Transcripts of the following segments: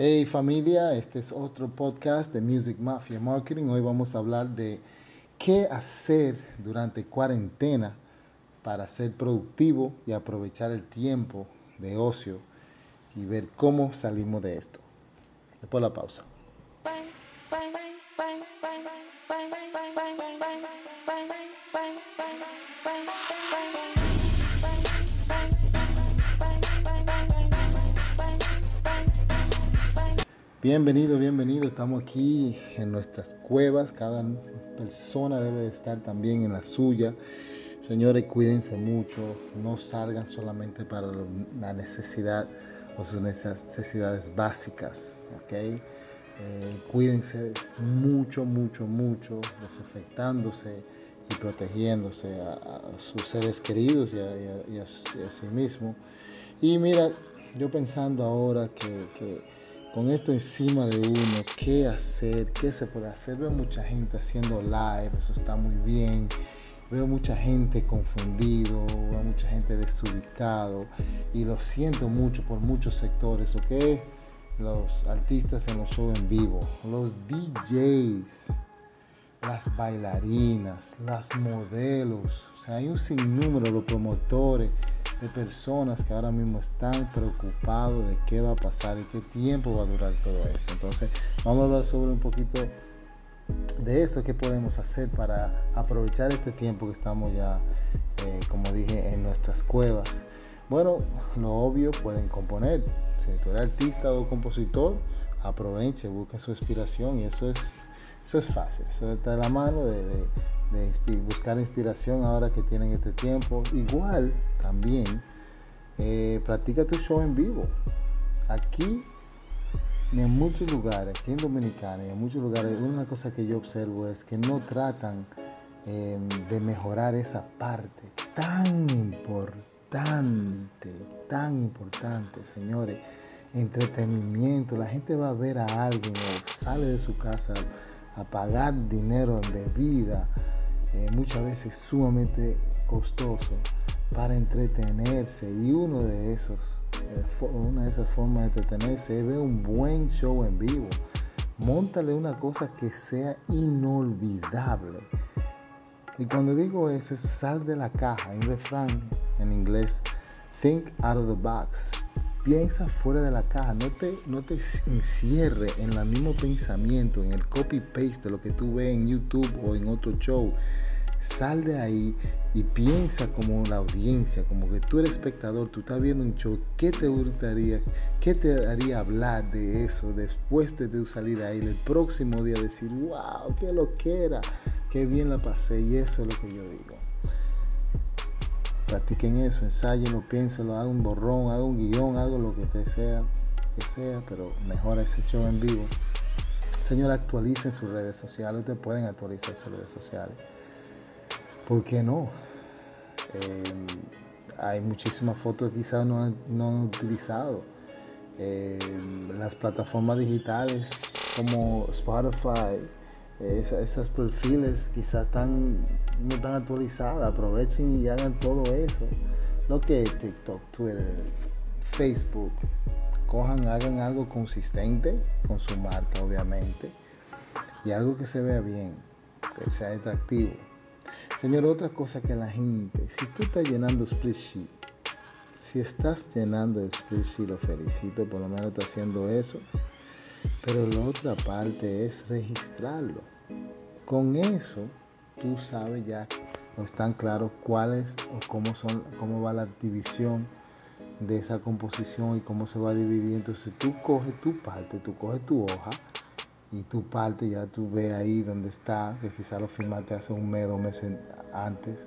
Hey familia, este es otro podcast de Music Mafia Marketing. Hoy vamos a hablar de qué hacer durante cuarentena para ser productivo y aprovechar el tiempo de ocio y ver cómo salimos de esto. Después la pausa. Bienvenido, bienvenido. Estamos aquí en nuestras cuevas. Cada persona debe de estar también en la suya. Señores, cuídense mucho. No salgan solamente para la necesidad o sus necesidades básicas. ¿ok? Eh, cuídense mucho, mucho, mucho, desinfectándose y protegiéndose a, sus seres queridos y a, sí mismo. Y mira, yo pensando ahora que con esto encima de uno, qué hacer, qué se puede hacer. Veo mucha gente haciendo live, eso está muy bien. Veo mucha gente confundido, veo mucha gente desubicado y lo siento mucho por muchos sectores, ¿ok? Los artistas en los shows en vivo, los DJs, las bailarinas, las modelos, o sea, hay un sinnúmero de promotores de personas que ahora mismo están preocupados de qué va a pasar y qué tiempo va a durar todo esto. Entonces, vamos a hablar sobre un poquito de eso, qué podemos hacer para aprovechar este tiempo que estamos ya, eh, como dije, en nuestras cuevas. Bueno, lo obvio, pueden componer. Si tú eres artista o compositor, aproveche, busque su inspiración y eso es, eso es fácil. Eso está de la mano de buscar inspiración ahora que tienen este tiempo. Igual también eh, practica tu show en vivo. Aquí en muchos lugares, aquí en Dominicana y en muchos lugares, una cosa que yo observo es que no tratan em, de mejorar esa parte tan importante, tan importante, señores. Entretenimiento, la gente va a ver a alguien o sale de su casa a pagar dinero en bebida, eh, muchas veces sumamente costoso para entretenerse y uno de esos eh, una de esas formas de entretenerse es ver un buen show en vivo. Montale una cosa que sea inolvidable. Y cuando digo eso es sal de la caja hay un refrán en inglés think out of the box piensa fuera de la caja, no te, no te encierre en el mismo pensamiento, en el copy-paste de lo que tú ves en YouTube o en otro show. Sal de ahí y piensa como la audiencia, como que tú eres espectador, tú estás viendo un show, ¿qué te gustaría, qué te haría hablar de eso después de tú salir ahí el próximo día decir, wow, qué lo que era, qué bien la pasé y eso es lo que yo digo. Practiquen eso, ensáyenlo, piénsenlo, hagan un borrón, hagan un guion, hagan lo que te sea, que sea, pero mejora ese show en vivo. Señor, actualicen sus redes sociales, ustedes pueden actualizar sus redes sociales. ¿Por qué no? Eh, hay muchísimas fotos que quizás no, han utilizado. Eh, las plataformas digitales como Spotify, esas perfiles quizás están, no están actualizadas, aprovechen y hagan todo eso. Lo que es TikTok, Twitter, Facebook, cojan, hagan algo consistente con su marca, obviamente, y algo que se vea bien, que sea atractivo. Señor, otra cosa que la gente, si tú estás llenando spreadsheet, si estás llenando el spreadsheet, lo felicito, por lo menos está haciendo eso. Pero la otra parte es registrarlo. Con eso tú sabes ya o están claros cuáles o cómo son, cómo va la división de esa composición y cómo se va a dividir. Entonces tú coges tu parte, tú coges tu hoja y tu parte ya tú ves ahí donde está, que quizás lo firmaste hace un mes, dos meses antes.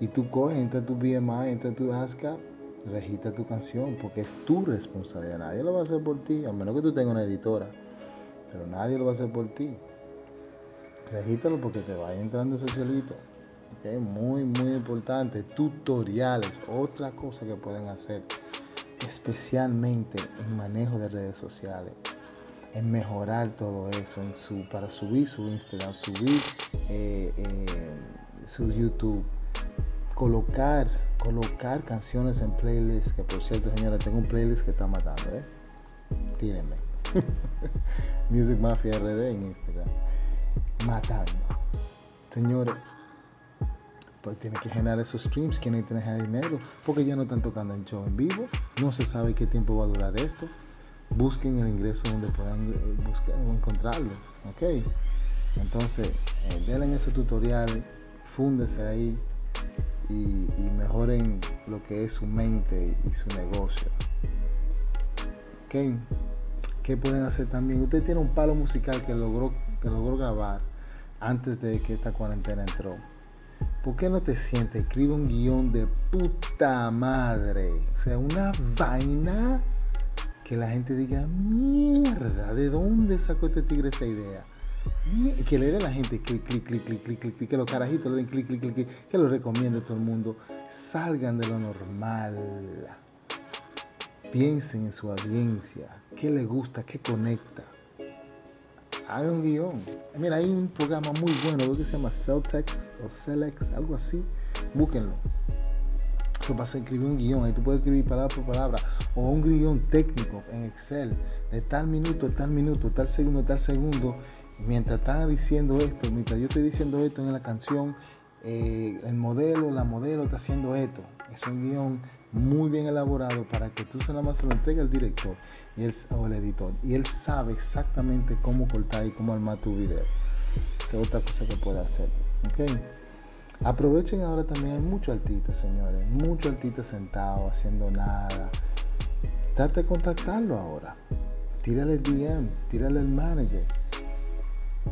Y tú coges, entra tu BMI, entra tu ASCAP registra tu canción porque es tu responsabilidad. Nadie lo va a hacer por ti, a menos que tú tengas una editora. Pero nadie lo va a hacer por ti. Regístralo porque te vaya entrando socialito. Muy, muy importante. Tutoriales, otra cosa que pueden hacer, especialmente en manejo de redes sociales. En mejorar todo eso en su, para subir su Instagram, subir eh, eh, su YouTube colocar, colocar canciones en playlists, que por cierto, señora, tengo un playlist que está matando, ¿eh? tírenme. Music Mafia RD en Instagram. Matando. Señores, pues tiene que generar esos streams, que necesitan dinero, porque ya no están tocando en show en vivo, no se sabe qué tiempo va a durar esto. Busquen el ingreso donde puedan buscar, encontrarlo, ¿ok? Entonces, eh, denle ese tutorial, fúndese ahí y, mejoren lo que es su mente y su negocio. ¿Ok? ¿Qué pueden hacer también? Usted tiene un palo musical que logró, que logró grabar antes de que esta cuarentena entró ¿Por qué no te sientes? Escribe un guion de puta madre. O sea, una vaina que la gente diga, mierda, ¿de dónde sacó este tigre esa idea? Que le dé la gente clic, clic, clic, clic, clic, clic, que los carajitos le den clic, clic, clic, clic, que lo recomiende todo el mundo. Salgan de lo normal. Piensen en su audiencia. ¿Qué le gusta? ¿Qué conecta? haga un guion. Mira, hay un programa muy bueno, creo que se llama Celtex o Celex, algo así. Búsquenlo. Eso vas a escribir un guion, ahí tú puedes escribir palabra por palabra, o un guion técnico en Excel, de tal minuto, tal minuto, tal segundo, tal segundo. Mientras están diciendo esto, mientras yo estoy diciendo esto en la canción, eh, el modelo, la modelo está haciendo esto. Es un guion muy bien elaborado para que tú nada más se lo entregue al director y el, o el editor. Y él sabe exactamente cómo cortar y cómo armar tu video. Esa es otra cosa que puede hacer. ¿okay? Aprovechen ahora también, hay muchos artistas, señores. Muchos artistas sentados, haciendo nada. Trate de contactarlo ahora. Tírale el DM, tírale el manager.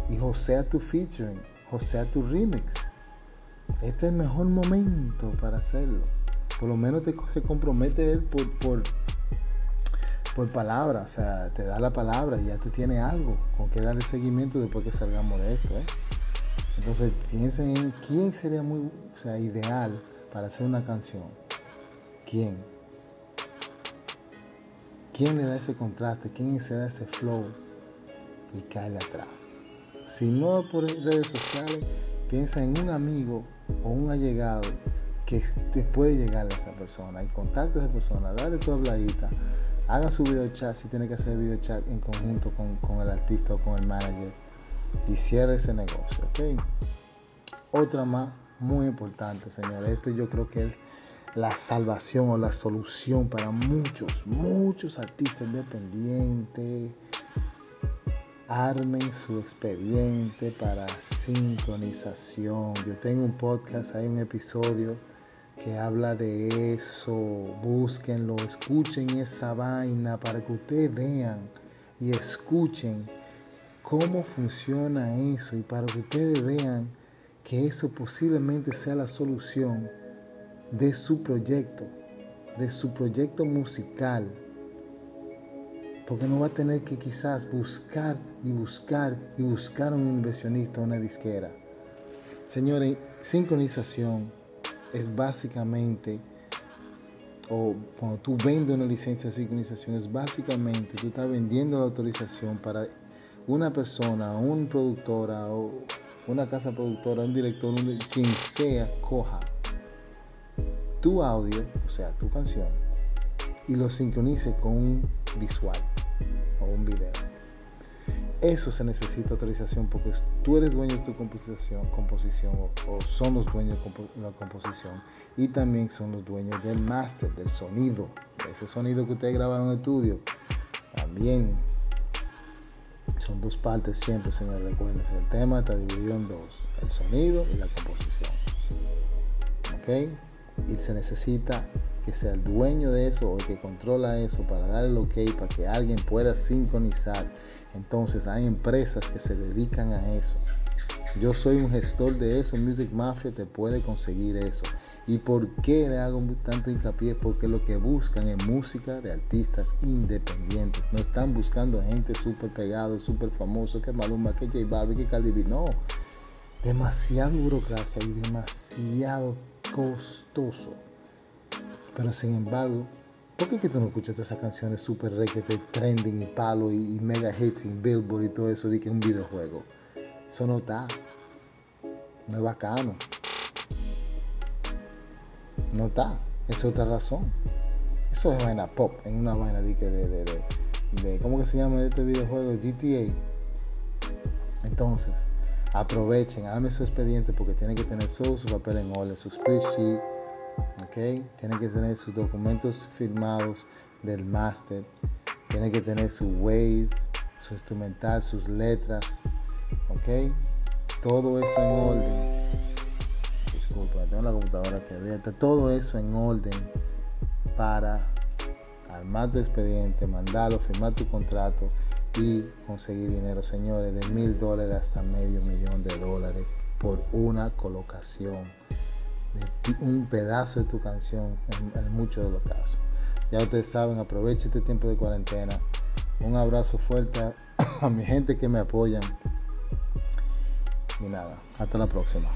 Y josea tu featuring, josea tu remix. Este es el mejor momento para hacerlo por lo menos te, compromete él por, por, por palabra, o sea, te da la palabra y ya tú tienes algo con que darle seguimiento después que salgamos de esto. ¿eh? Entonces piensen en quién sería muy sea, ideal para hacer una canción. ¿Quién? ¿Quién le da ese contraste? ¿Quién se da ese flow? Y cae atrás. Si no por redes sociales, piensa en un amigo o un allegado que te puede llegar a esa persona y contacta a esa persona, dale tu habladita, haga su video chat si tiene que hacer video chat en conjunto con, el artista o con el manager y cierre ese negocio, ¿ok? Otra más muy importante, señores, esto yo creo que es la salvación o la solución para muchos, muchos artistas independientes. Armen su expediente para sincronización. Yo tengo un podcast, hay un episodio que habla de eso. Búsquenlo, escuchen esa vaina para que ustedes vean y escuchen cómo funciona eso y para que ustedes vean que eso posiblemente sea la solución de su proyecto, de su proyecto musical. Porque no va a tener que quizás buscar y buscar y buscar un inversionista, una disquera. Señores, sincronización es básicamente, o cuando tú vendes una licencia de sincronización, es básicamente tú estás vendiendo la autorización para una persona, un productora o una casa productora, un director, quien sea, coja tu audio, o sea, tu canción, y lo sincronice con un visual o un video. Eso se necesita autorización porque tú eres dueño de tu composición, composición o, son los dueños de la composición y también son los dueños del máster, del sonido, ese sonido que ustedes grabaron en el estudio. También son dos partes siempre, señores. Recuerden, el tema está dividido en dos, el sonido y la composición. ¿Ok? Y se necesita que sea el dueño de eso o el que controla eso para darle el ok para que alguien pueda sincronizar. Entonces hay empresas que se dedican a eso. Yo soy un gestor de eso, Music Mafia te puede conseguir eso. ¿Y por qué le hago tanto hincapié? Porque lo que buscan es música de artistas independientes. No están buscando gente súper pegado, súper famoso, que Maluma, que J Balvin, que Cardi B. No. Demasiado burocracia y demasiado costoso. Pero sin embargo, ¿por qué que tú no escuchas todas esas canciones super requete, trending y palo y, mega hits y billboard y todo eso de que es un videojuego? Eso no está. No es bacano. No está. Esa es otra razón. Eso es vaina pop, en una vaina de, de, de, de ¿cómo que se llama este videojuego? GTA. Entonces, aprovechen, armen su expediente porque tienen que tener todo su papel en orden, su spreadsheet, ¿ok? Tienen que tener sus documentos firmados del máster, tienen que tener su wave, su instrumental, sus letras, ¿ok? Todo eso en orden. Disculpa, tengo la computadora aquí abierta. Todo eso en orden para armar tu expediente, mandarlo, firmar tu contrato y conseguir dinero, señores, de mil dólares hasta medio millón de dólares por una colocación un pedazo de tu canción en, muchos de los casos. Ya ustedes saben, aproveche este tiempo de cuarentena. Un abrazo fuerte a, a mi gente que me apoyan. Y nada, hasta la próxima.